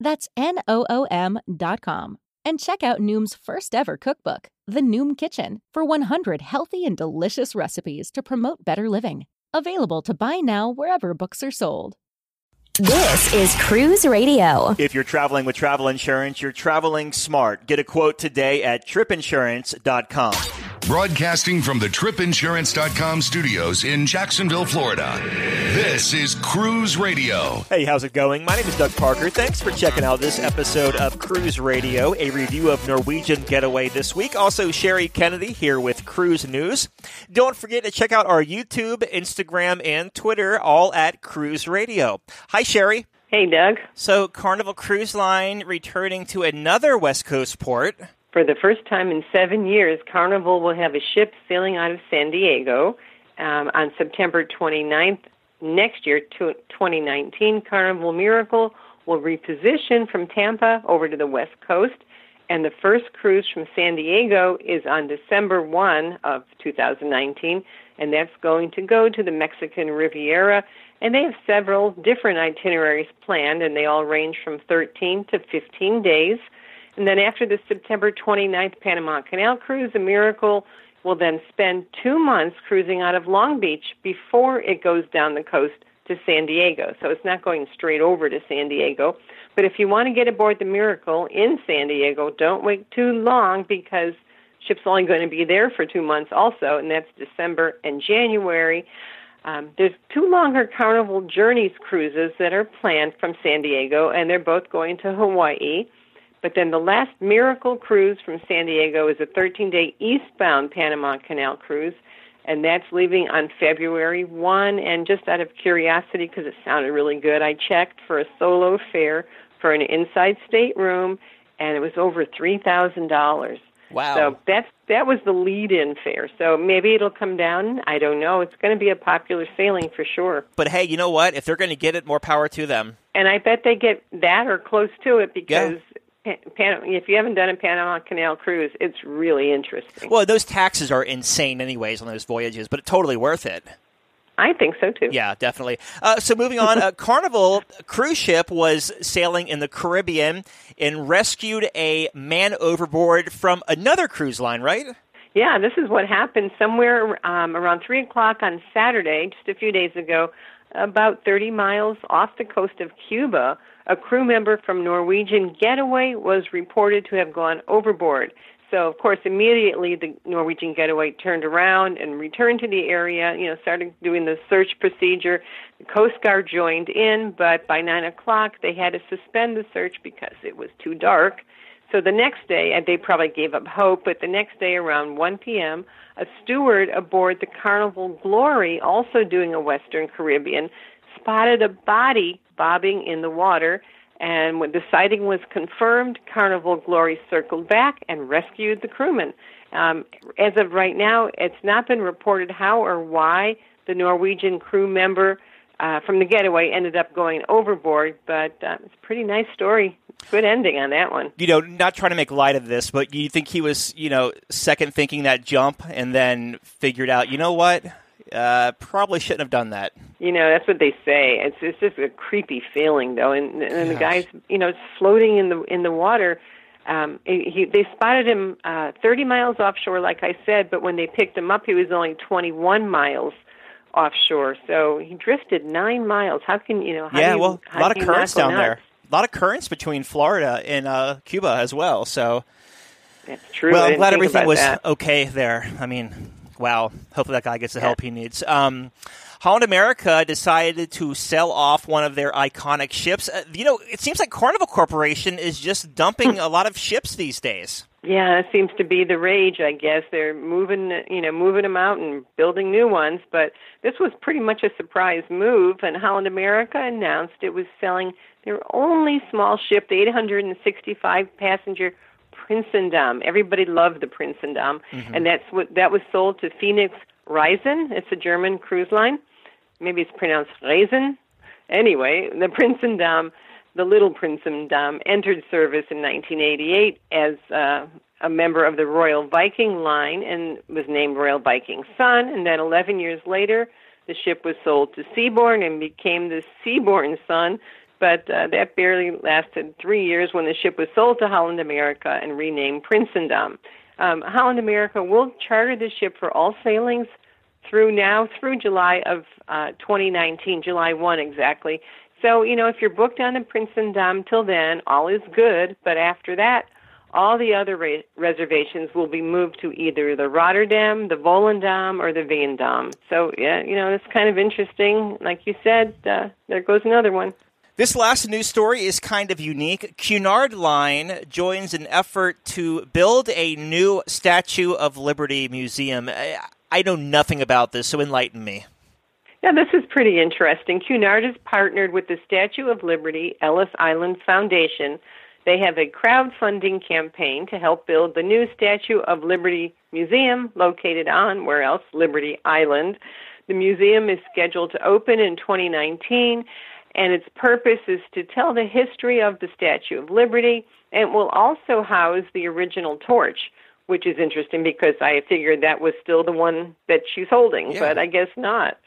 That's N-O-O-M dot com. And check out Noom's first ever cookbook, The Noom Kitchen, for 100 healthy and delicious recipes to promote better living. Available to buy now wherever books are sold. This is Cruise Radio. If you're traveling with travel insurance, you're traveling smart. Get a quote today at tripinsurance.com. Broadcasting from the tripinsurance.com studios in Jacksonville, Florida. This is Cruise Radio. Hey, how's it going? My name is Doug Parker. Thanks for checking out this episode of Cruise Radio, a review of Norwegian Getaway this week. Also, Sherry Kennedy here with Cruise News. Don't forget to check out our YouTube, Instagram, and Twitter, all at Cruise Radio. Hi, Sherry. Hey, Doug. So, Carnival Cruise Line returning to another West Coast port. For the first time in seven years, Carnival will have a ship sailing out of San Diego um, on September 29th. Next year, 2019, Carnival Miracle will reposition from Tampa over to the West Coast, and the first cruise from San Diego is on December 1 of 2019, and that's going to go to the Mexican Riviera. And they have several different itineraries planned, and they all range from 13 to 15 days. And then after the September 29th Panama Canal cruise, the Miracle will then spend two months cruising out of Long Beach before it goes down the coast to San Diego. So it's not going straight over to San Diego. But if you want to get aboard the Miracle in San Diego, don't wait too long because ship's only going to be there for two months also, and that's December and January. Um, there's two longer Carnival Journeys cruises that are planned from San Diego, and they're both going to Hawaii. But then the last Miracle cruise from San Diego is a 13 day eastbound Panama Canal cruise, and that's leaving on February 1. And just out of curiosity, because it sounded really good, I checked for a solo fare for an inside stateroom, and it was over $3,000. Wow. So that's that was the lead-in fare. So maybe it'll come down. I don't know. It's going to be a popular sailing for sure. But hey, you know what? If they're going to get it, more power to them. And I bet they get that or close to it because Pan- Pan- if you haven't done a Panama Canal cruise, it's really interesting. Well, those taxes are insane, anyways, on those voyages, but totally worth it. I think so too. Yeah, definitely. Uh, so moving on, a Carnival cruise ship was sailing in the Caribbean and rescued a man overboard from another cruise line, right? Yeah, this is what happened somewhere um, around three o'clock on Saturday, just a few days ago, about 30 miles off the coast of Cuba. A crew member from Norwegian Getaway was reported to have gone overboard. So, of course, immediately the Norwegian Getaway turned around and returned to the area, you know, started doing the search procedure. The Coast Guard joined in, but by 9 o'clock they had to suspend the search because it was too dark. So the next day, and they probably gave up hope, but the next day around 1 p.m., a steward aboard the Carnival Glory, also doing a Western Caribbean, spotted a body bobbing in the water and when the sighting was confirmed, Carnival Glory circled back and rescued the crewman. Um, as of right now, it's not been reported how or why the Norwegian crew member uh, from the getaway ended up going overboard, but uh, it's a pretty nice story. Good ending on that one. You know, not trying to make light of this, but you think he was, you know, second thinking that jump and then figured out, you know what? Uh, probably shouldn't have done that. You know, that's what they say. It's it's just a creepy feeling, though. And and the guy's, you know, floating in the in the water. Um, he they spotted him uh, 30 miles offshore, like I said, but when they picked him up, he was only 21 miles offshore. So he drifted nine miles. How can you know? How yeah, do you, well, a lot of currents down there. A lot of currents between Florida and uh, Cuba as well. So, That's true. Well, I'm glad everything was that. okay there. I mean, wow. Hopefully that guy gets the help he needs. Um, Holland America decided to sell off one of their iconic ships. Uh, you know, it seems like Carnival Corporation is just dumping a lot of ships these days. Yeah, it seems to be the rage. I guess they're moving, you know, moving them out and building new ones. But this was pretty much a surprise move, and Holland America announced it was selling their only small ship, the 865 passenger Prinsendam. Everybody loved the Prinsendam, Mm-hmm. and that's what that was sold to Phoenix Reisen. It's a German cruise line. Maybe it's pronounced Reisen. Anyway, the Prinsendam, the Little Prinsendam, entered service in 1988 as uh, a member of the Royal Viking line and was named Royal Viking Sun. And then 11 years later, the ship was sold to Seabourn and became the Seabourn Sun. But uh, that barely lasted three years when the ship was sold to Holland America and renamed Prinsendam. Um, Holland America will charter the ship for all sailings through now through July of uh, 2019, July 1 exactly. So, you know, if you're booked on the Prinsendam till then, all is good. But after that, all the other re- reservations will be moved to either the Rotterdam, the Volendam, or the Veendam. So, yeah, you know, it's kind of interesting. Like you said, uh, there goes another one. This last news story is kind of unique. Cunard Line joins an effort to build a new Statue of Liberty museum. I, know nothing about this, so enlighten me. Yeah, this is pretty interesting. Cunard has partnered with the Statue of Liberty Ellis Island Foundation. They have a crowdfunding campaign to help build the new Statue of Liberty Museum located on, where else? Liberty Island. The museum is scheduled to open in 2019, and its purpose is to tell the history of the Statue of Liberty and will also house the original torch, which is interesting because I figured that was still the one that she's holding, Yeah. but I guess not.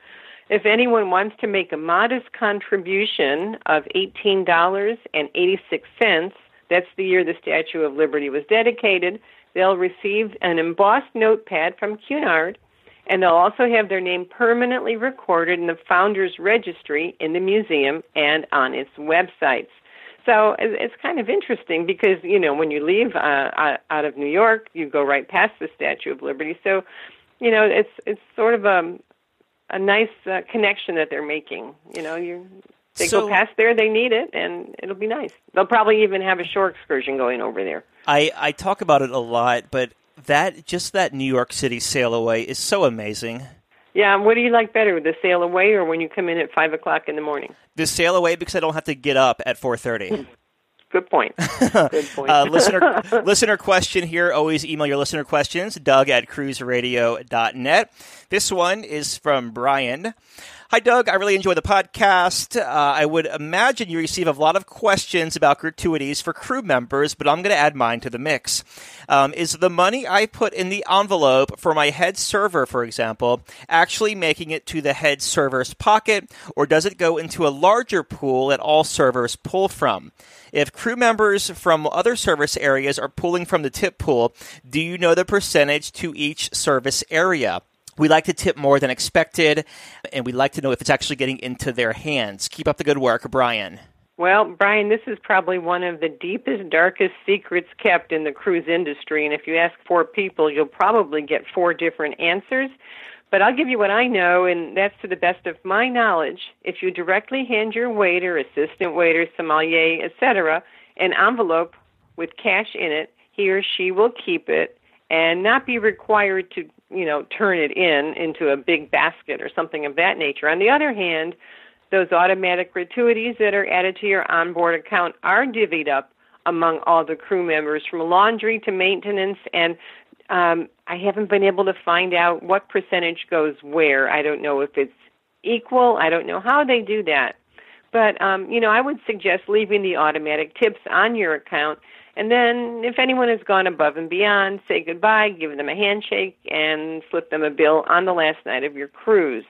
If anyone wants to make a modest contribution of $18.86, that's the year the Statue of Liberty was dedicated, they'll receive an embossed notepad from Cunard, and they'll also have their name permanently recorded in the Founders Registry in the museum and on its websites. So it's kind of interesting because you know when you leave uh, out- of New York, you go right past the Statue of Liberty. So you know it's it's sort of a a nice uh, connection that they're making. You know, you they So- go past there, they need it, and it'll be nice. They'll probably even have a shore excursion going over there. I, I talk about it a lot, but that just that New York City sail away is so amazing. Yeah, what do you like better, the sail away or when you come in at five o'clock in the morning? The sail away because I don't have to get up at four thirty. Good point. Good point. Uh, listener listener question here. Always email your listener questions. Doug at cruiseradio.net. This one is from Brian. Hi, Doug. I really enjoy the podcast. Uh, I would imagine you receive a lot of questions about gratuities for crew members, but I'm going to add mine to the mix. Um, is the money I put in the envelope for my head server, for example, actually making it to the head server's pocket, or does it go into a larger pool that all servers pull from? If crew members from other service areas are pulling from the tip pool, do you know the percentage to each service area? We like to tip more than expected, and we'd like to know if it's actually getting into their hands. Keep up the good work, Brian. Well, Brian, this is probably one of the deepest, darkest secrets kept in the cruise industry. And if you ask four people, you'll probably get four different answers. But I'll give you what I know, and that's to the best of my knowledge. If you directly hand your waiter, assistant waiter, sommelier, etc., an envelope with cash in it, he or she will keep it and not be required to, you know, turn it in into a big basket or something of that nature. On the other hand, those automatic gratuities that are added to your onboard account are divvied up among all the crew members from laundry to maintenance and um, I haven't been able to find out what percentage goes where. I don't know if it's equal. I don't know how they do that. But um, you know, I would suggest leaving the automatic tips on your account and then if anyone has gone above and beyond, say goodbye, give them a handshake and slip them a bill on the last night of your cruise.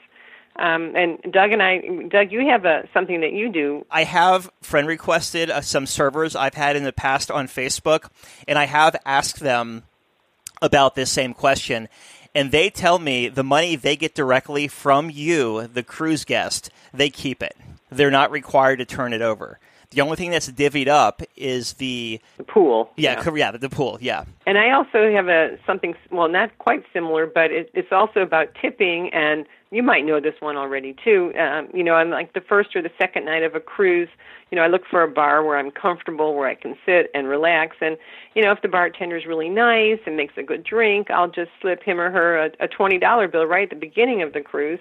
Um, and Doug and I, Doug, you have a, something that you do. I have friend requested uh, some servers I've had in the past on Facebook, and I have asked them about this same question. And they tell me the money they get directly from you, the cruise guest, they keep it. They're not required to turn it over. The only thing that's divvied up is the The pool. yeah, yeah, yeah the pool. Yeah. And I also have a something well, not quite similar, but it, it's also about tipping. And you might know this one already too. Um, you know, I'm like the first or the second night of a cruise. You know, I look for a bar where I'm comfortable, where I can sit and relax. And you know, if the bartender's really nice and makes a good drink, I'll just slip him or her a, a twenty dollar bill right at the beginning of the cruise.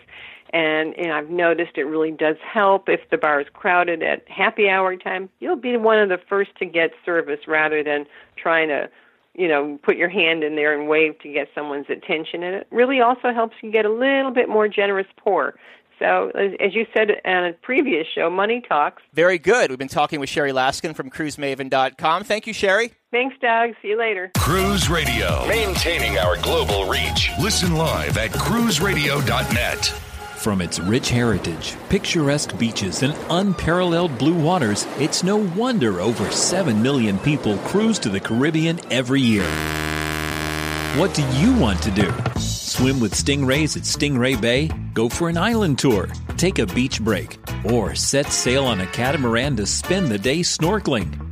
And, and I've noticed it really does help if the bar is crowded at happy hour time. You'll be one of the first to get service rather than trying to you know, put your hand in there and wave to get someone's attention. And it really also helps you get a little bit more generous pour. So, as you said on a previous show, money talks. Very good. We've been talking with Sherry Laskin from cruisemaven.com. Thank you, Sherry. Thanks, Doug. See you later. Cruise Radio, maintaining our global reach. Listen live at cruiseradio.net. From its rich heritage, picturesque beaches, and unparalleled blue waters, it's no wonder over 7 million people cruise to the Caribbean every year. What do you want to do? Swim with stingrays at Stingray Bay? Go for an island tour? Take a beach break? Or set sail on a catamaran to spend the day snorkeling?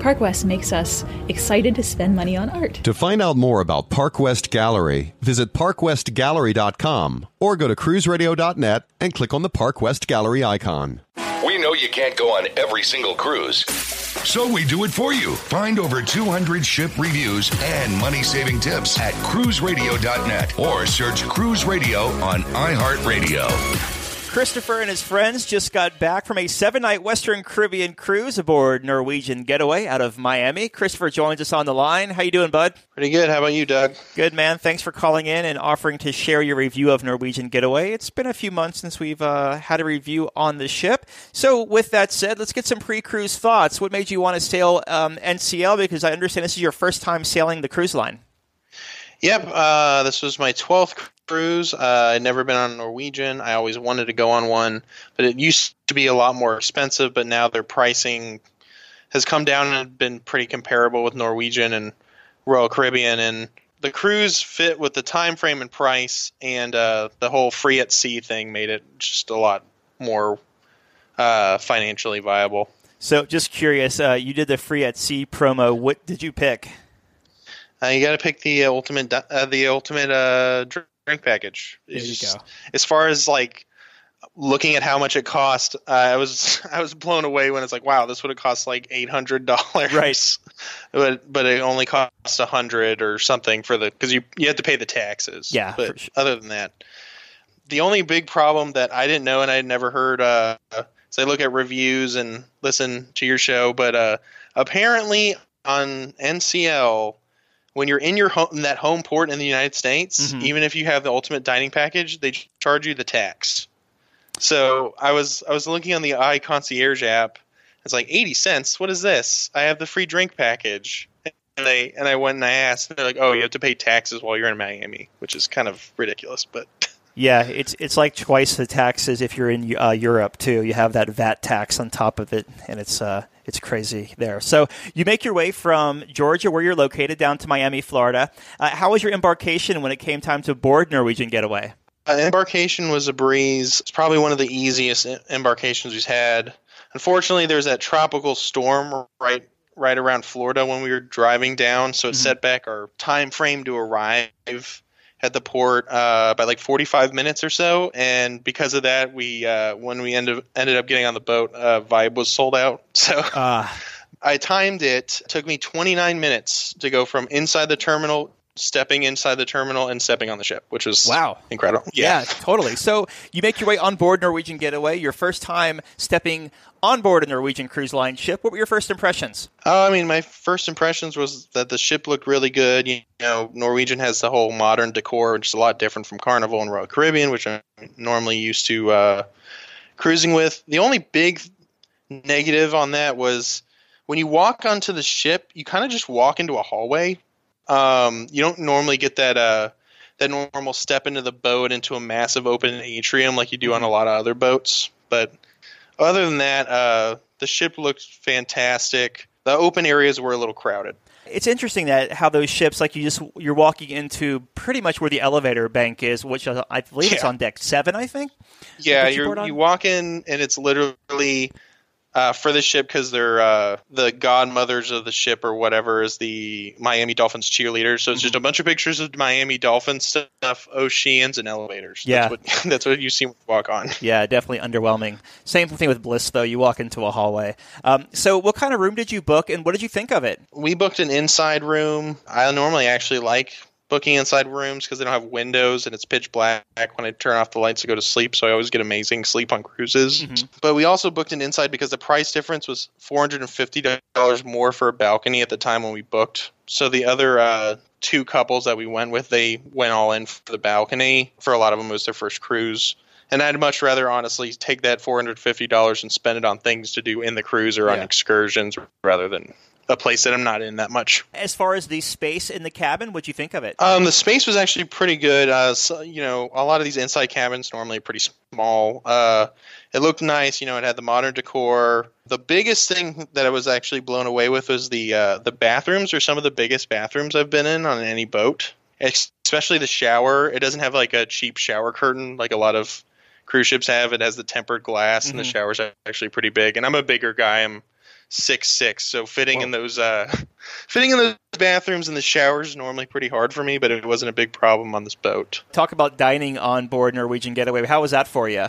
Park West makes us excited to spend money on art. To find out more about Park West Gallery, visit parkwestgallery.com or go to cruiseradio.net and click on the Park West Gallery icon. We know you can't go on every single cruise. So we do it for you. Find over 200 ship reviews and money saving tips at cruiseradio.net or search Cruise Radio on iHeartRadio. Christopher and his friends just got back from a seven night Western Caribbean cruise aboard Norwegian Getaway out of Miami. Christopher joins us on the line. How you doing, bud? Pretty good. How about you, Doug? Good, man. Thanks for calling in and offering to share your review of Norwegian Getaway. It's been a few months since we've uh, had a review on the ship. So, with that said, let's get some pre cruise thoughts. What made you want to sail um, NCL? Because I understand this is your first time sailing the cruise line. Yep, uh, this was my 12th cruise. Uh, I'd never been on a Norwegian. I always wanted to go on one, but it used to be a lot more expensive, but now their pricing has come down and been pretty comparable with Norwegian and Royal Caribbean. And the cruise fit with the time frame and price, and uh, the whole free at sea thing made it just a lot more uh, financially viable. So, just curious, uh, you did the free at sea promo. What did you pick? Uh, you got to pick the ultimate uh, the ultimate uh, drink package. There you Just- go. As far as like looking at how much it cost, uh, I was I was blown away when it's like, wow, this would have cost like eight hundred dollars. Right. But but it only cost a hundred or something for the because you you had to pay the taxes. Yeah, But sure. other than that, the only big problem that I didn't know and I had never heard. Uh, so I look at reviews and listen to your show, but uh, apparently on NCL when you're in your home, in that home port in the United States, Mhm. even if you have the ultimate dining package, they charge you the tax. So I was I was looking on the iConcierge app. It's like eighty cents. What is this? I have the free drink package, and they and I went and I asked. And they're like, oh, you have to pay taxes while you're in Miami, which is kind of ridiculous. But Yeah, it's it's like twice the taxes if you're in uh, Europe too. You have that VAT tax on top of it, and it's uh it's crazy there. So you make your way from Georgia, where you're located, down to Miami, Florida. Uh, how was your embarkation when it came time to board Norwegian Getaway? Uh, embarkation was a breeze. It's probably one of the easiest embarkations we've had. Unfortunately, there's that tropical storm right right around Florida when we were driving down, so it set back our time frame to arrive at the port uh, by like 45 minutes or so. And because of that, we uh, when we ended ended up getting on the boat, uh, Vibe was sold out. So Uh, I timed it. It took me 29 minutes to go from inside the terminal stepping inside the terminal and stepping on the ship, which was wow incredible. Yeah. yeah, totally. So you make your way on board Norwegian Getaway, your first time stepping on board a Norwegian Cruise Line ship. What were your first impressions? Oh, I mean, my first impressions was that the ship looked really good. You know, Norwegian has the whole modern decor, which is a lot different from Carnival and Royal Caribbean, which I'm normally used to uh, cruising with. The only big negative on that was when you walk onto the ship, you kind of just walk into a hallway. Um, you don't normally get that uh, that normal step into the boat into a massive open atrium like you do on a lot of other boats. But other than that, uh, the ship looked fantastic. The open areas were a little crowded. It's interesting that how those ships, like you just you're walking into pretty much where the elevator bank is, which I believe yeah. it's on deck seven, I think. Yeah, you you walk in and it's literally uh, for the ship because they're uh, the godmothers of the ship or whatever is the Miami Dolphins cheerleaders. So it's just a bunch of pictures of Miami Dolphins stuff, oceans, and elevators. Yeah, that's what, that's what you see when you walk on. Yeah, definitely underwhelming. Same thing with Bliss though. You walk into a hallway. Um, so what kind of room did you book, and what did you think of it? We booked an inside room. I normally actually like booking inside rooms because they don't have windows and it's pitch black when I turn off the lights to go to sleep. So I always get amazing sleep on cruises. Mm-hmm. But we also booked an inside because the price difference was four hundred and fifty dollars more for a balcony at the time when we booked. So the other uh, two couples that we went with, they went all in for the balcony. For a lot of them, it was their first cruise. And I'd much rather honestly take that four hundred fifty dollars and spend it on things to do in the cruise or yeah. on excursions rather than a place that I'm not in that much. As far as the space in the cabin, what'd you think of it? Um, the space was actually pretty good. Uh, so, you know, a lot of these inside cabins normally are pretty small. Uh, it looked nice. You know, it had the modern decor. The biggest thing that I was actually blown away with was the uh, the bathrooms are some of the biggest bathrooms I've been in on any boat. Especially the shower. It doesn't have like a cheap shower curtain like a lot of cruise ships have. It has the tempered glass, mm-hmm. and the mm-hmm. shower's actually pretty big. And I'm a bigger guy. I'm six six, so fitting Whoa. in those uh, fitting in those bathrooms and the showers is normally pretty hard for me, but it wasn't a big problem on this boat. Talk about dining on board Norwegian Getaway. How was that for you?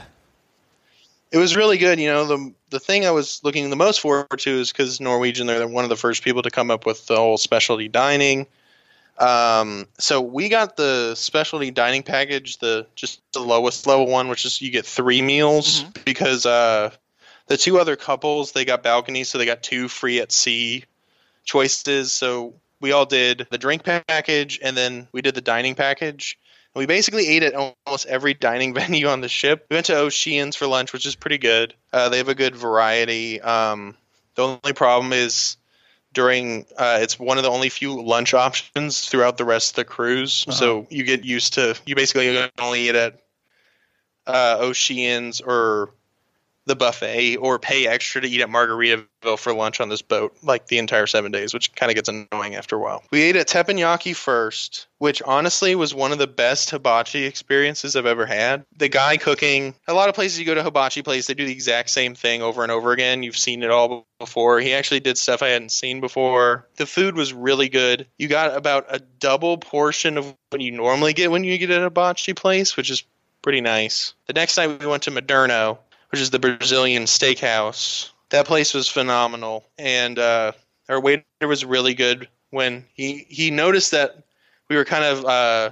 It was really good. You know, the the thing I was looking the most forward to is because Norwegian they're one of the first people to come up with the whole specialty dining. Um, so we got the specialty dining package, the just the lowest level one, which is you get three meals mm-hmm. because uh, the two other couples they got balconies, so they got two free at sea choices. So we all did the drink package, and then we did the dining package. And we basically ate at almost every dining venue on the ship. We went to Oceans for lunch, which is pretty good. Uh, they have a good variety. Um, the only problem is during uh, it's one of the only few lunch options throughout the rest of the cruise. Uh-huh. So you get used to you basically only eat at uh, Oceans or the buffet or pay extra to eat at Margaritaville for lunch on this boat, like the entire seven days, which kind of gets annoying after a while. We ate at Teppanyaki first, which honestly was one of the best hibachi experiences I've ever had. The guy cooking, a lot of places you go to hibachi place, they do the exact same thing over and over again. You've seen it all before. He actually did stuff I hadn't seen before. The food was really good. You got about a double portion of what you normally get when you get at a hibachi place, which is pretty nice. The next night we went to Moderno, which is the Brazilian steakhouse. That place was phenomenal, and uh, our waiter was really good. When he he noticed that we were kind of uh,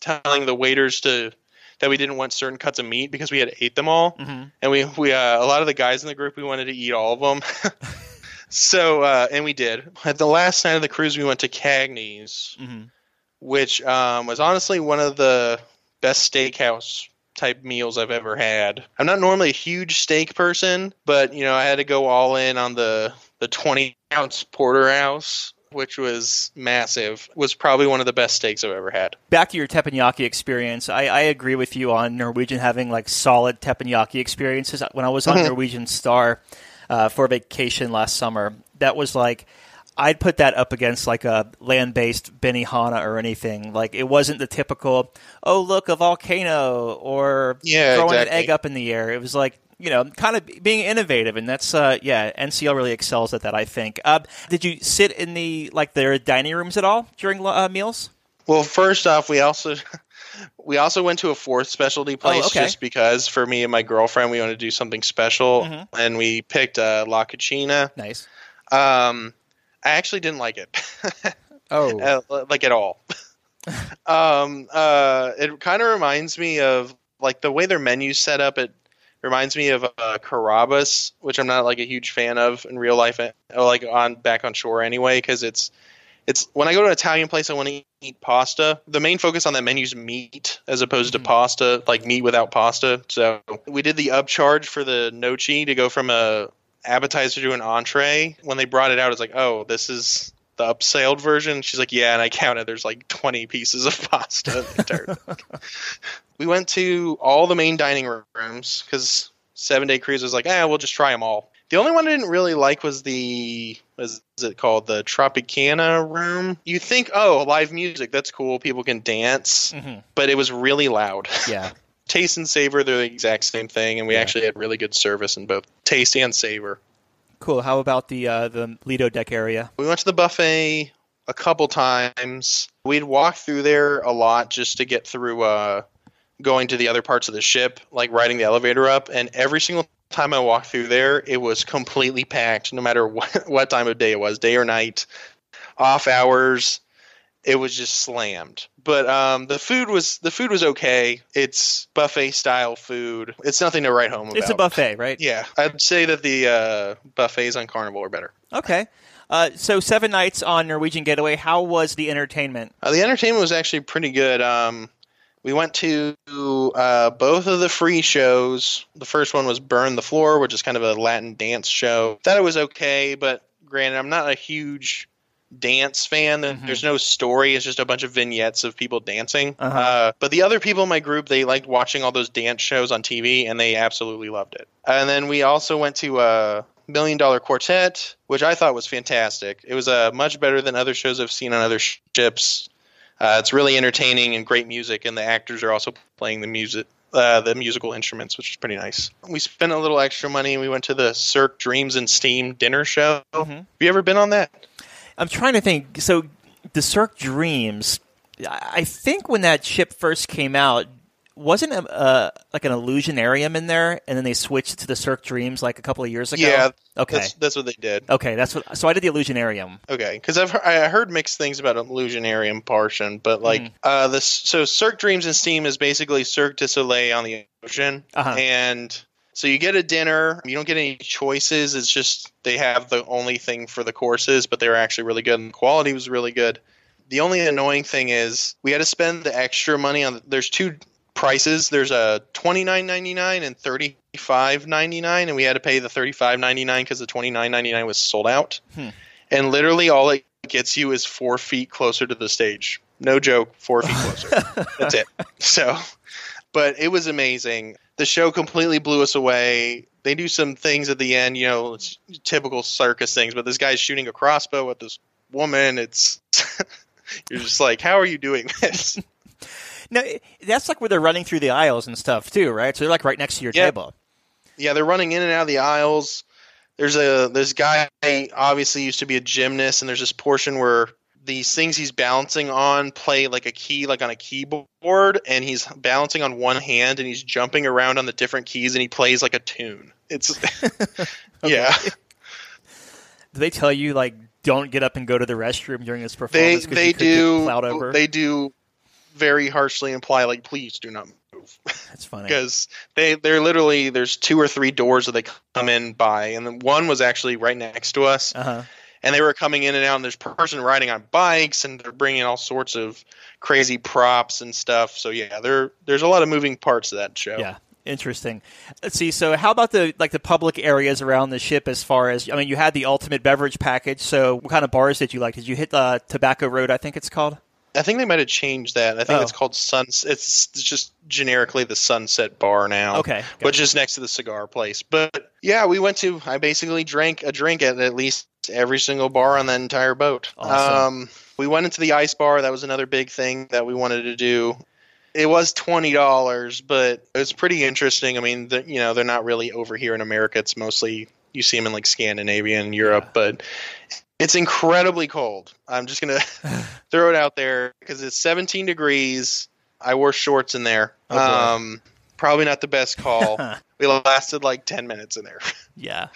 telling the waiters to that we didn't want certain cuts of meat because we had ate them all, mm-hmm. and we we uh, a lot of the guys in the group we wanted to eat all of them. so uh, and we did. At the last night of the cruise, we went to Cagney's, mm-hmm. which um, was honestly one of the best steakhouse type meals I've ever had. I'm not normally a huge steak person, but you know, I had to go all in on the the 20 ounce porterhouse which was massive, was probably one of the best steaks I've ever had. Back to your teppanyaki experience, I, I agree with you on Norwegian having like solid teppanyaki experiences. When I was on mm-hmm. Norwegian Star uh, for vacation last summer, that was like I'd put that up against like a land-based Benihana or anything. Like it wasn't the typical, oh look, a volcano or yeah, throwing exactly. an egg up in the air. It was like you know, kind of being innovative, and that's uh, yeah, NCL really excels at that. I think. Uh, did you sit in the like their dining rooms at all during uh, meals? Well, first off, we also we also went to a fourth specialty oh, place oh, okay. just because for me and my girlfriend we wanted to do something special, mm-hmm. and we picked uh, La Cucina. Nice. Um, I actually didn't like it. oh, uh, like at all. um, uh, it kind of reminds me of like the way their menu set up. It reminds me of uh, Carrabba's, which I'm not like a huge fan of in real life, uh, like on back on shore anyway, because it's it's when I go to an Italian place, I want to eat pasta. The main focus on that menu is meat as opposed mm-hmm. to pasta, like meat without pasta. So we did the upcharge for the gnocchi to go from a appetizer to an entree. When they brought it out, it's like, oh, this is the upsailed version. She's like, yeah, and I counted. There's like 20 pieces of pasta. we went to all the main dining rooms because seven day cruise was like, ah, we'll just try them all. The only one I didn't really like was the what is it called the Tropicana room. You think, oh, live music, that's cool. People can dance, mm-hmm. but it was really loud. Yeah. taste and savor, they're the exact same thing, and we yeah. actually had really good service in both taste and savor. Cool. How about the uh, the Lido deck area? We went to the buffet a couple times. We'd walk through there a lot just to get through uh, going to the other parts of the ship, like riding the elevator up. And every single time I walked through there, it was completely packed, no matter what, what time of day it was, day or night, off hours. It was just slammed. But um, the food was the food was okay. It's buffet style food. It's nothing to write home about. It's a buffet, right? Yeah, I'd say that the uh, buffets on Carnival are better. Okay. Uh, so seven nights on Norwegian Getaway. How was the entertainment? Uh, the entertainment was actually pretty good. Um, we went to uh, both of the free shows. The first one was Burn the Floor, which is kind of a Latin dance show. Thought it was okay, but granted, I'm not a huge dance fan. Mm-hmm. There's no story. It's just a bunch of vignettes of people dancing. Uh-huh. Uh, but the other people in my group, they liked watching all those dance shows on TV, and they absolutely loved it. And then we also went to a uh, Million Dollar Quartet, which I thought was fantastic. It was uh, much better than other shows I've seen on other ships. Uh, it's really entertaining and great music, and the actors are also playing the music, uh, the musical instruments, which is pretty nice. We spent a little extra money. and We went to the Cirque Dreams and Steam dinner show. Mm-hmm. Have you ever been on that? I'm trying to think. So, the Cirque Dreams. I think when that ship first came out, wasn't a, uh, like an Illusionarium in there, and then they switched to the Cirque Dreams like a couple of years ago. Yeah, okay, that's, that's what they did. Okay, that's what. So I did the Illusionarium. Okay, because I've heard, I heard mixed things about Illusionarium portion, but like mm. uh, this, so Cirque Dreams and Steam is basically Cirque du Soleil on the ocean, uh-huh. and so you get a dinner. You don't get any choices. It's just they have the only thing for the courses, but they're actually really good, and the quality was really good. The only annoying thing is we had to spend the extra money on. There's two prices. There's a twenty nine ninety nine and thirty five ninety nine, and we had to pay the thirty five ninety nine because the twenty nine ninety nine was sold out. Hmm. And literally, all it gets you is four feet closer to the stage. No joke, four feet closer. That's it. So, but it was amazing. The show completely blew us away. They do some things at the end, you know, typical circus things. But this guy's shooting a crossbow at this woman. It's you're just like, how are you doing this? No, that's like where they're running through the aisles and stuff too, right? So they're like right next to your yeah. table. Yeah, they're running in and out of the aisles. There's a this guy obviously used to be a gymnast, and there's this portion where these things he's balancing on play like a key, like on a keyboard, and he's balancing on one hand and he's jumping around on the different keys, and he plays like a tune. It's yeah. Do they tell you like don't get up and go to the restroom during this performance? They they do. They do very harshly imply like please do not move. That's funny because they they're literally there's two or three doors that they come in by, and then one was actually right next to us. Uh-huh. And they were coming in and out, and there's person riding on bikes, and they're bringing all sorts of crazy props and stuff. So yeah, there there's a lot of moving parts to that show. Yeah, interesting. Let's see. So, how about the like the public areas around the ship? As far as I mean, you had the ultimate beverage package. So, what kind of bars did you like? Did you hit uh, Tobacco Road? I think it's called. I think they might have changed that. I think oh. it's called Sun. It's just generically the Sunset Bar now. Okay, which is next to the cigar place. But yeah, we went to. I basically drank a drink at at least every single bar on the entire boat. Awesome. Um, we went into the ice bar. That was another big thing that we wanted to do. It was twenty dollars, but it was pretty interesting. I mean, the, you know, they're not really over here in America. It's mostly you see them in like Scandinavia and Europe, yeah. but it's incredibly cold. I'm just gonna throw it out there because it's 17 degrees. I wore shorts in there. Oh um, probably not the best call. we lasted like 10 minutes in there. Yeah.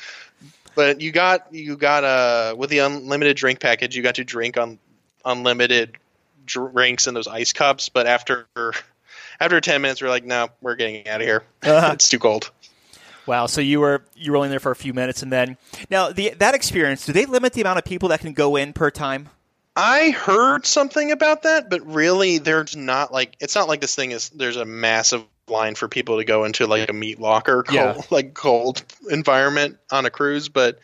But you got you got uh with the unlimited drink package, you got to drink on unlimited drinks in those ice cups, but after after ten minutes, we're like, no, we're getting out of here. It's too cold. Wow. So you were you were only there for a few minutes, and then now the that experience. Do they limit the amount of people that can go in per time? I heard something about that, but really, there's not like it's not like this thing is. There's a massive line for people to go into like a meat locker, cold, Yeah. like cold environment on a cruise. But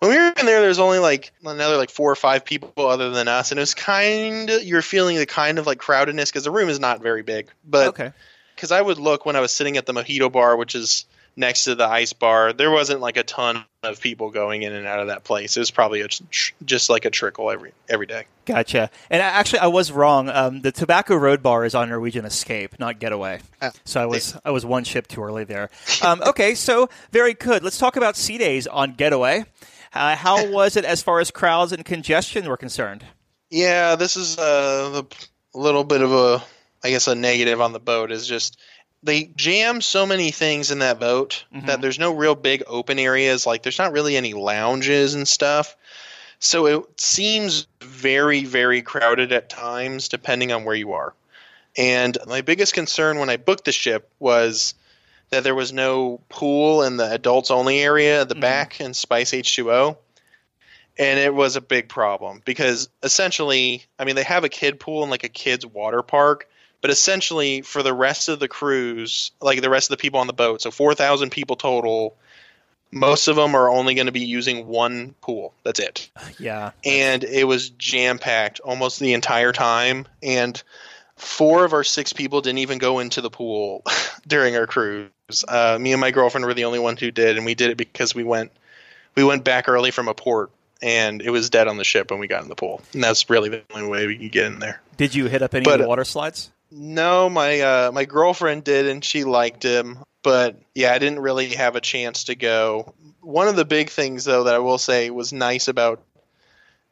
when we were in there, there's only like another like four or five people other than us, and it was kind of you're feeling the kind of like crowdedness because the room is not very big. But Okay. because I would look when I was sitting at the mojito bar, which is next to the ice bar, there wasn't like a ton of people going in and out of that place. It was probably a, tr- just like a trickle every every day. Gotcha. And I, actually, I was wrong. Um, the Tobacco Road Bar is on Norwegian Escape, not Getaway. So I was I was one ship too early there. Um, okay, so very good. Let's talk about sea days on Getaway. Uh, how was it as far as crowds and congestion were concerned? Yeah, this is uh, the a little bit of a, I guess, a negative on the boat is just they jam so many things in that boat that mm-hmm. there's no real big open areas. Like there's not really any lounges and stuff. So it seems very, very crowded at times, depending on where you are. And my biggest concern when I booked the ship was that there was no pool in the adults only area at the mm-hmm. back in Spice H2O and it was a big problem because essentially i mean they have a kid pool and like a kids water park but essentially for the rest of the cruise like the rest of the people on the boat so 4000 people total most of them are only going to be using one pool that's it Yeah. and it was jam packed almost the entire time and four of our six people didn't even go into the pool during our cruise uh, me and my girlfriend were the only ones who did and we did it because we went we went back early from a port and it was dead on the ship when we got in the pool and that's really the only way we could get in there Did you hit up any But, of the uh, water slides? No my uh, my girlfriend did and she liked him but yeah i didn't really have a chance to go. One of the big things though that i will say was nice about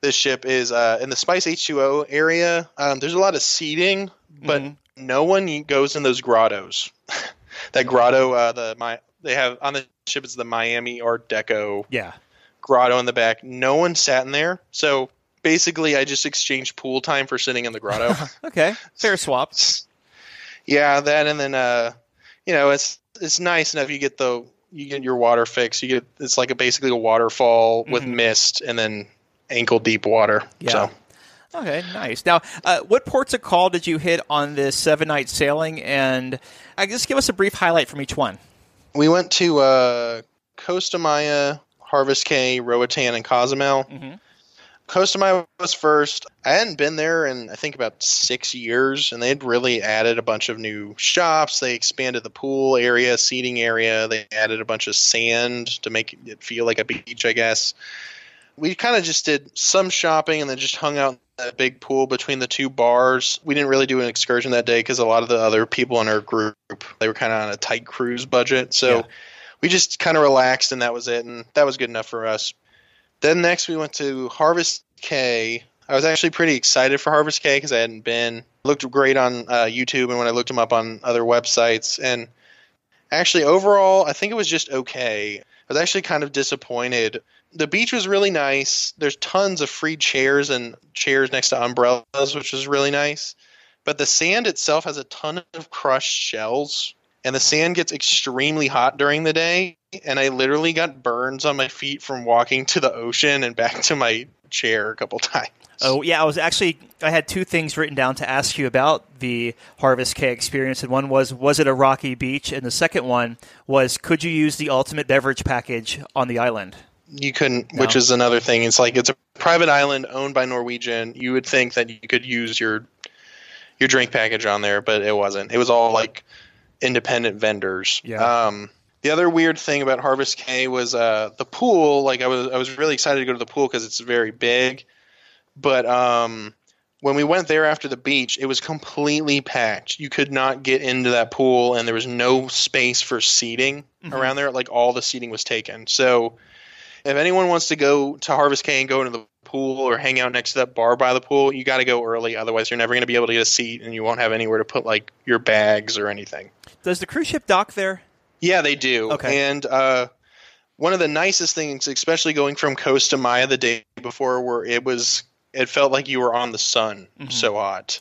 this ship is uh, in the spice h2o area um, there's a lot of seating but no one goes in those grottos. That grotto uh, the my they have on the ship is the miami art deco Yeah. grotto in the back. No one sat in there. So basically i just exchanged pool time for sitting in the grotto Okay. Fair swap. yeah, that and then uh, you know, it's it's nice enough you get the you get your water fix. You get it's like a basically a waterfall with mist and then ankle deep water. Yeah. So Okay, nice. Now, uh, what ports of call did you hit on this seven night sailing? And I guess give us a brief highlight from each one. we went to uh, Costa Maya, Harvest Caye, Roatan, and Cozumel. Costa Maya was first. I hadn't been there in I think about six years, and they had really added a bunch of new shops. They expanded the pool area, seating area. They added a bunch of sand to make it feel like a beach, I guess. We kind of just did some shopping and then just hung out in that big pool between the two bars. We didn't really do an excursion that day because a lot of the other people in our group they were kind of on a tight cruise budget, so we just kind of relaxed and that was it, and that was good enough for us. Then next we went to Harvest Caye. I was actually pretty excited for Harvest Caye because I hadn't been. Looked great on uh, YouTube and when I looked them up on other websites. And actually, overall, I think it was just okay. I was actually kind of disappointed. The beach was really nice. There's tons of free chairs and chairs next to umbrellas, which was really nice. But the sand itself has a ton of crushed shells, and the sand gets extremely hot during the day. And I literally got burns on my feet from walking to the ocean and back to my chair a couple times. Oh yeah, I was actually I had two things written down to ask you about the Harvest Caye experience, and one was was it a rocky beach, and the second one was could you use the ultimate beverage package on the island? You couldn't, No. which is another thing. It's like it's a private island owned by Norwegian. You would think that you could use your your drink package on there, but it wasn't. It was all like independent vendors. Yeah. Um, the other weird thing about Harvest Caye was uh, the pool. Like I was, I was really excited to go to the pool because it's very big, but um, when we went there after the beach, it was completely packed. You could not get into that pool, and there was no space for seating Mhm. around there. Like all the seating was taken. So, if anyone wants to go to Harvest Caye and go into the pool or hang out next to that bar by the pool, you got to go early. Otherwise, you're never going to be able to get a seat, and you won't have anywhere to put like your bags or anything. Does the cruise ship dock there? Yeah, they do. Okay. And uh, one of the nicest things, especially going from Costa Maya the day before, where it was it felt like you were on the sun. So hot.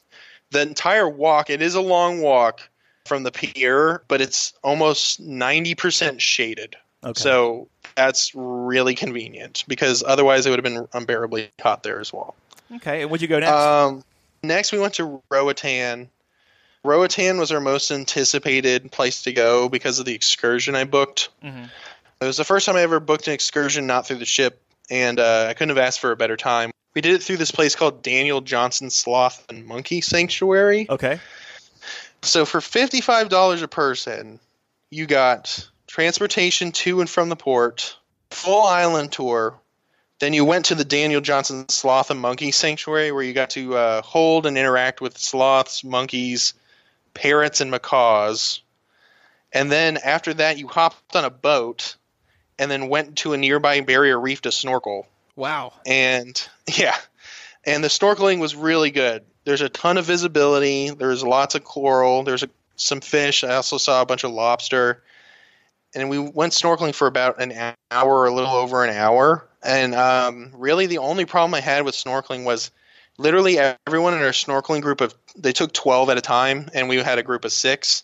The entire walk, it is a long walk from the pier, but it's almost ninety percent shaded. Okay. So that's really convenient because otherwise it would have been unbearably hot there as well. Okay, and where'd you go next? Um, next, we went to Roatan. Roatan was our most anticipated place to go because of the excursion I booked. Mhm. It was the first time I ever booked an excursion not through the ship, and uh, I couldn't have asked for a better time. We did it through this place called Daniel Johnson Sloth and Monkey Sanctuary. Okay. So for fifty-five dollars a person, you got transportation to and from the port, full island tour. Then you went to the Daniel Johnson Sloth and Monkey Sanctuary, where you got to uh, hold and interact with sloths, monkeys, parrots, and macaws. And then after that, you hopped on a boat, and then went to a nearby barrier reef to snorkel. Wow. and yeah. And the snorkeling was really good. There's a ton of visibility. There's lots of coral. There's a, some fish. I also saw a bunch of lobster and we went snorkeling for about an hour a little over an hour. And um, really the only problem i had with snorkeling was literally everyone in our snorkeling group of they took 12 at a time and we had a group of six.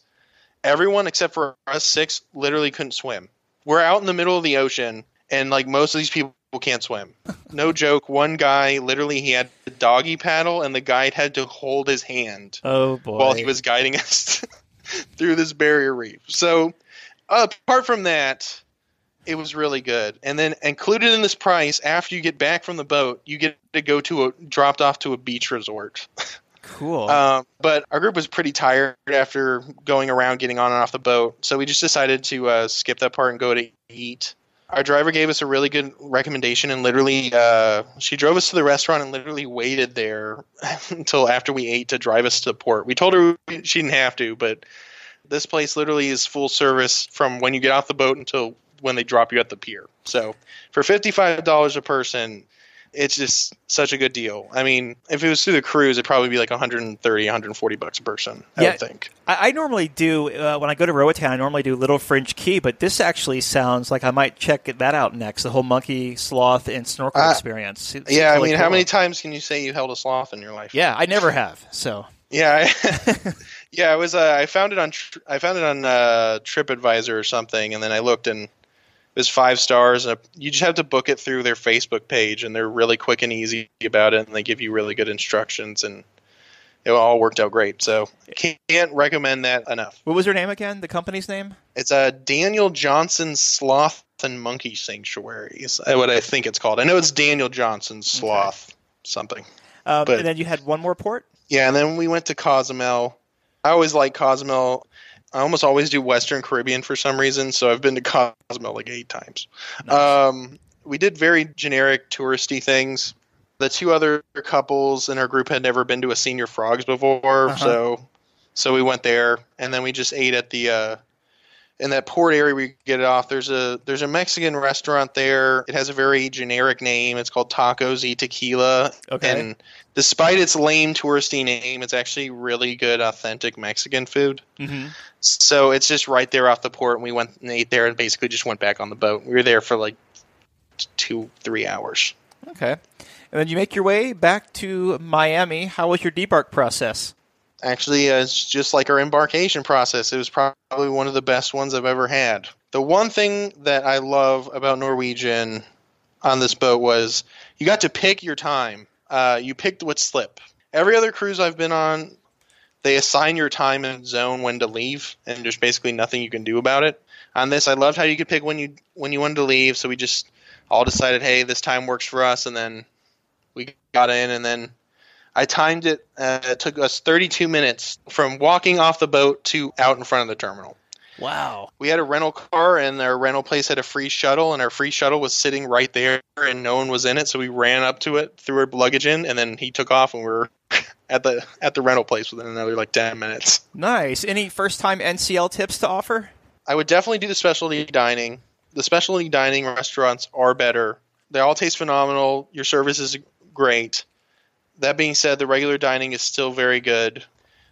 Everyone except for us six literally couldn't swim. We're out in the middle of the ocean and like most of these people can't swim. No joke one guy literally he had a doggy paddle and the guide had to hold his hand Oh boy. while he was guiding us through this barrier reef. So uh, apart from that it was really good and then included in this price after you get back from the boat you get to go to a dropped off to a beach resort cool. um, but our group was pretty tired after going around getting on and off the boat, so we just decided to uh, skip that part and go to eat. Our driver gave us a really good recommendation, and literally, uh, she drove us to the restaurant and literally waited there until after we ate to drive us to the port. We told her she didn't have to, but this place literally is full service from when you get off the boat until when they drop you at the pier. So for fifty-five dollars a person, it's just such a good deal. I mean, if it was through the cruise, it'd probably be like 130, 140 bucks a person. I Yeah. would think. I, I normally do uh, when I go to Roatan. I normally do Little French Key, but this actually sounds like I might check that out next. The whole monkey, sloth, and snorkel Uh, experience. It seems Yeah, I really mean, how many times can you say you held a sloth in your life? Yeah, I never have. So Yeah, I, yeah. I was. Uh, I found it on. I found it on uh, TripAdvisor or something, and then I looked and it was five stars. And you just have to book it through their Facebook page, and they're really quick and easy about it, and they give you really good instructions, and it all worked out great. So can't recommend that enough. what was her name again? The company's name? It's a Daniel Johnson Sloth and Monkey Sanctuary. Is what I think it's called. I know it's Daniel Johnson Sloth something. Um, But- and then you had one more port. Yeah, and then we went to Cozumel. I always like Cozumel. I almost always do Western Caribbean for some reason, so I've been to Cozumel like eight times. Um, we did very generic touristy things. The two other couples in our group had never been to a Señor Frogs before, Uh-huh. so so we went there, and then we just ate at the uh, in that port area. We get it off. There's a there's a Mexican restaurant there. It has a very generic name. It's called Tacos y Tequila. Okay. And despite its lame touristy name, it's actually really good, authentic Mexican food. Mm-hmm. So it's just right there off the port, and we went and ate there, and basically just went back on the boat. We were there for like two, three hours. Okay. And then you make your way back to Miami. How was your debark process? Actually, uh, it's just like our embarkation process. It was probably one of the best ones I've ever had. The one thing that I love about Norwegian on this boat was you got to pick your time. Uh, you picked what slip. Every other cruise I've been on, they assign your time and zone when to leave, and there's basically nothing you can do about it. On this, I loved how you could pick when you when you wanted to leave. So we just all decided, hey, this time works for us, and then we got in, and then I timed it. Uh, it took us 32 minutes from walking off the boat to out in front of the terminal. Wow. We had a rental car, and our rental place had a free shuttle, and our free shuttle was sitting right there, and no one was in it. So we ran up to it, threw our luggage in, and then he took off, and we were at the at the rental place within another like 10 minutes. Nice. Any first time NCL tips to offer? I would definitely do the specialty dining. The specialty dining restaurants are better. They all taste phenomenal. Your service is great. That being said, the regular dining is still very good.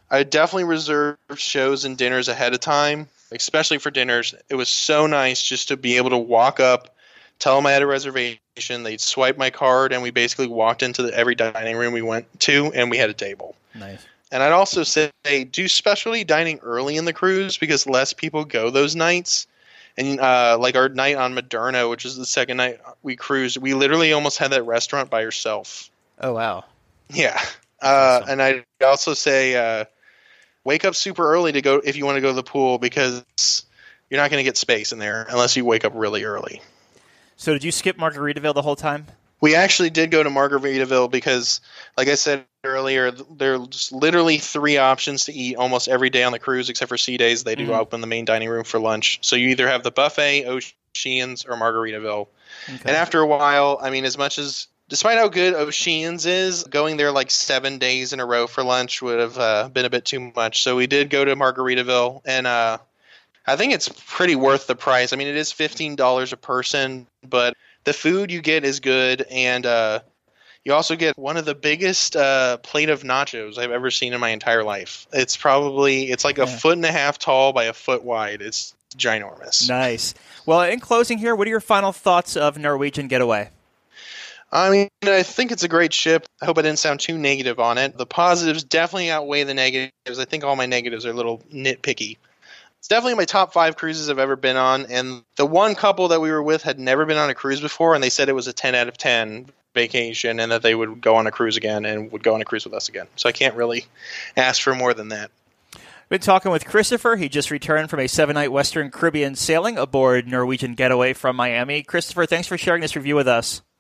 I definitely reserve shows and dinners ahead of time, especially for dinners. It was so nice just to be able to walk up tell them I had a reservation. They'd swipe my card, and we basically walked into the, every dining room we went to, and we had a table. Nice. And I'd also say do specialty dining early in the cruise because less people go those nights. And uh, like our night on Moderno, which is the second night we cruised, we literally almost had that restaurant by yourself. Oh wow. Yeah. Uh, awesome. And I also say uh, wake up super early to go if you want to go to the pool because you're not going to get space in there unless you wake up really early. So did you skip Margaritaville the whole time? We actually did go to Margaritaville because, like I said earlier, there's literally three options to eat almost every day on the cruise, except for sea days. They do mm-hmm. open the main dining room for lunch. So you either have the buffet, O'Sheehan's, or Margaritaville. Okay. And after a while, I mean, as much as despite how good O'Sheehan's is, going there like seven days in a row for lunch would have uh, been a bit too much. So we did go to Margaritaville, and uh, I think it's pretty worth the price. I mean, it is fifteen dollars a person, but the food you get is good, and uh, you also get one of the biggest uh, plate of nachos I've ever seen in my entire life. It's probably it's like a foot and a half tall by a foot wide. It's ginormous. Nice. Well, in closing here, what are your final thoughts of Norwegian Getaway? I mean, I think it's a great ship. I hope I didn't sound too negative on it. The positives definitely outweigh the negatives. I think all my negatives are a little nitpicky it's definitely my top five cruises I've ever been on. And the one couple that we were with had never been on a cruise before, and they said it was a 10 out of 10 vacation and that they would go on a cruise again and would go on a cruise with us again. So I can't really ask for more than that. Been talking with Christopher. He just returned from a seven night Western Caribbean sailing aboard Norwegian Getaway from Miami. Christopher, thanks for sharing this review with us.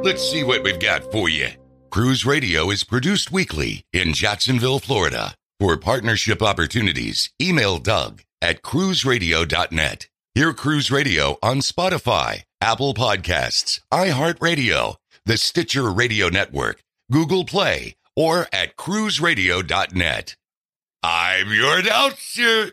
Let's see what we've got for you. Cruise Radio is produced weekly in Jacksonville, Florida. For partnership opportunities, email Doug at cruiseradio.net. Hear Cruise Radio on Spotify, Apple Podcasts, iHeartRadio, the Stitcher Radio Network, Google Play, or at cruiseradio.net. I'm your announcer.